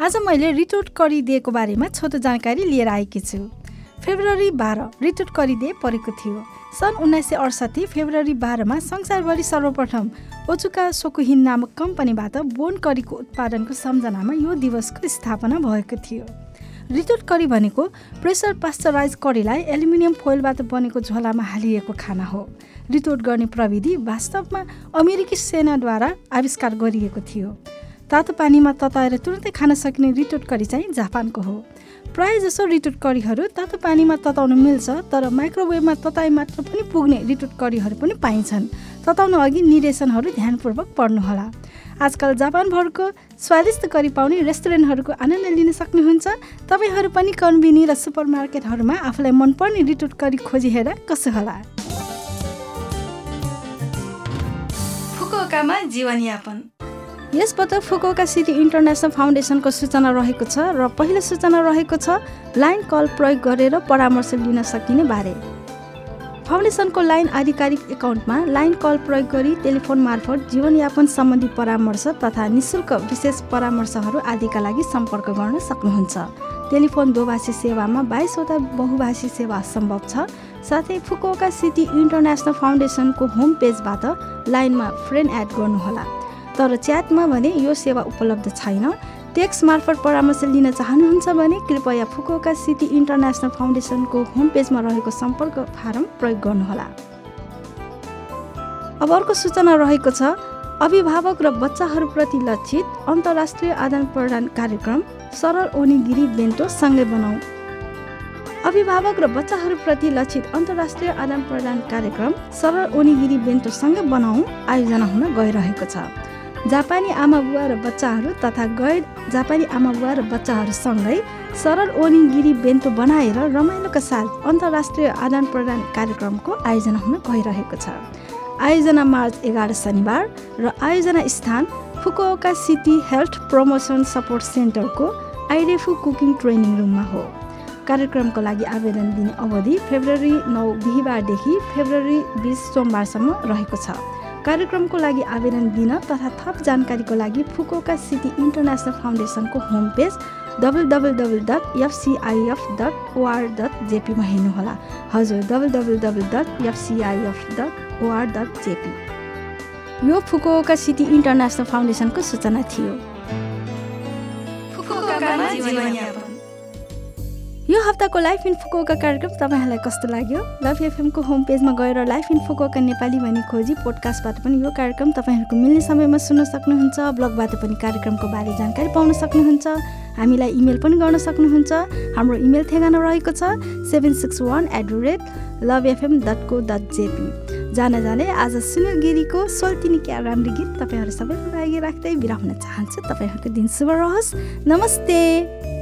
आज मैले रिटोट गरिदिएको बारेमा छोटो जानकारी लिएर आएकी छु। फेब्रुअरी बाह्र रिटोट गरिदिए परेको थियो। सन् उन्नाइस सय अडसठी फेब्रुअरी बाह्रमा संसारभरि सर्वप्रथम ओचुका सोकुहिन नामक कम्पनीबाट बोन करीको उत्पादनको सम्झनामा यो दिवसको स्थापना भएको थियो। रिटोट करी भनेको प्रेसर पास्चराइज करीलाई एल्युमिनियम फोइलबाट बनेको झोलामा हालिएको खाना हो। रिटोट गर्ने प्रविधि वास्तवमा अमेरिकी सेनाद्वारा आविष्कार गरिएको थियो। तातो पानीमा तताएर तुरन्तै खान सकिने रिटोट करी चाहिँ जापानको हो। प्रायः जसो रिटोट करीहरू तातो पानीमा तताउन मिल्छ तर माइक्रोवेभमा तताइ मात्र पनि पुग्ने रिटोट करीहरू पनि पाइन्छन्। तताउन अघि निर्देशनहरू ध्यानपूर्वक पढ्नुहोला। आजकल जापानभरको स्वादिष्ट करी पाउने रेस्टुरेन्टहरूको आनन्द लिन सक्नुहुन्छ। तपाईँहरू पनि कन्बिनी र सुपरमार्केटहरूमा आफूलाई मनपर्ने रिटोट करी खोजी हेर कसो होला फुकुओकामा जीवनयापन। यसपटक फुकुओका सिटी इन्टरनेसनल फाउन्डेसनको सूचना रहेको छ र पहिलो सूचना रहेको छ लाइन कल प्रयोग गरेर परामर्श लिन सकिने बारे। फाउन्डेसनको लाइन आधिकारिक एकाउन्टमा लाइन कल प्रयोग गरी टेलिफोन मार्फत जीवनयापन सम्बन्धी परामर्श तथा निशुल्क विशेष परामर्शहरू आदिका लागि सम्पर्क गर्न सक्नुहुन्छ। टेलिफोन दोभाषी सेवामा बाइसवटा बहुभाषी सेवा सम्भव छ। साथै फुकुओका सिटी इन्टरनेसनल फाउन्डेसनको होम पेजबाट लाइनमा फ्रेन्ड एड गर्नुहोला। तर च्याटमा भने यो सेवा उपलब्ध छैन। टेक्स मार्फत परामर्श लिन चाहनुहुन्छ भने कृपया फुकुओका सिटी इन्टरनेसनल फाउन्डेसनको होम पेजमा रहेको सम्पर्क फारम प्रयोग गर्नुहोला। अब अर्को सूचना रहेको छ अभिभावक र बच्चाहरूप्रति लक्षित अन्तर्राष्ट्रिय आदान प्रदान कार्यक्रम सरल ओनिगिरी बेन्टो सँगै बनाऊ। अभिभावक र बच्चाहरूप्रति लक्षित अन्तर्राष्ट्रिय आदान प्रदान कार्यक्रम सरल ओनिगिरी बेन्टो सँगै बनाऊ आयोजना हुन गइरहेको छ। जापानी आमा बुवा र बच्चाहरू तथा गैर जापानी आमा बुवा र बच्चाहरूसँगै सरल ओनिगिरी बेन्तो बनाएर रमाइलोका साथ अन्तर्राष्ट्रिय आदान प्रदान कार्यक्रमको आयोजना हुन गइरहेको छ। आयोजना मार्च एघार शनिबार र आयोजना स्थान Fukuoka city health promotion support सेन्टरको आइरेफु कुकिङ ट्रेनिङ रुममा हो। कार्यक्रमको लागि आवेदन दिने अवधि फेब्रुअरी नौ बिहिबारदेखि फेब्रुअरी बिस सोमबारसम्म रहेको छ। कार्यक्रमको लागि आवेदन दिन तथा थप जानकारीको लागि Fukuoka city international फाउन्डेसनको home page double double double dot FCIF dot OR dot जेपीमा हेर्नुहोला। हजुर double double double dot FCIF dot OR dot JP. यो फुकोका सिटी इन्टरनेसनल फाउन्डेसनको सूचना थियो। यो हप्ताको लाइफ इन फुकुका कार्यक्रम तपाईँहरूलाई कस्तो लाग्यो? लभ एफएमको होम पेजमा गएर लाइफ इन फुकुका नेपाली भनी खोजी पोडकास्टबाट पनि यो कार्यक्रम तपाईँहरूको मिल्ने समयमा सुन्न सक्नुहुन्छ ब्लगबाट पनि कार्यक्रमको बारे जानकारी पाउन सक्नुहुन्छ हामीलाई इमेल पनि गर्न सक्नुहुन्छ। हाम्रो इमेल ठेगाना रहेको छ seven six one eight the rate love FM dot co dot JP जान जाने आज सुनिल गिरीको सोल्तिनी क्या राम्रो गीत तपाईँहरू सबैको लागि राख्दै बिरा हुन चाहन्छु। तपाईँहरूको दिन शुभ रहोस्। नमस्ते!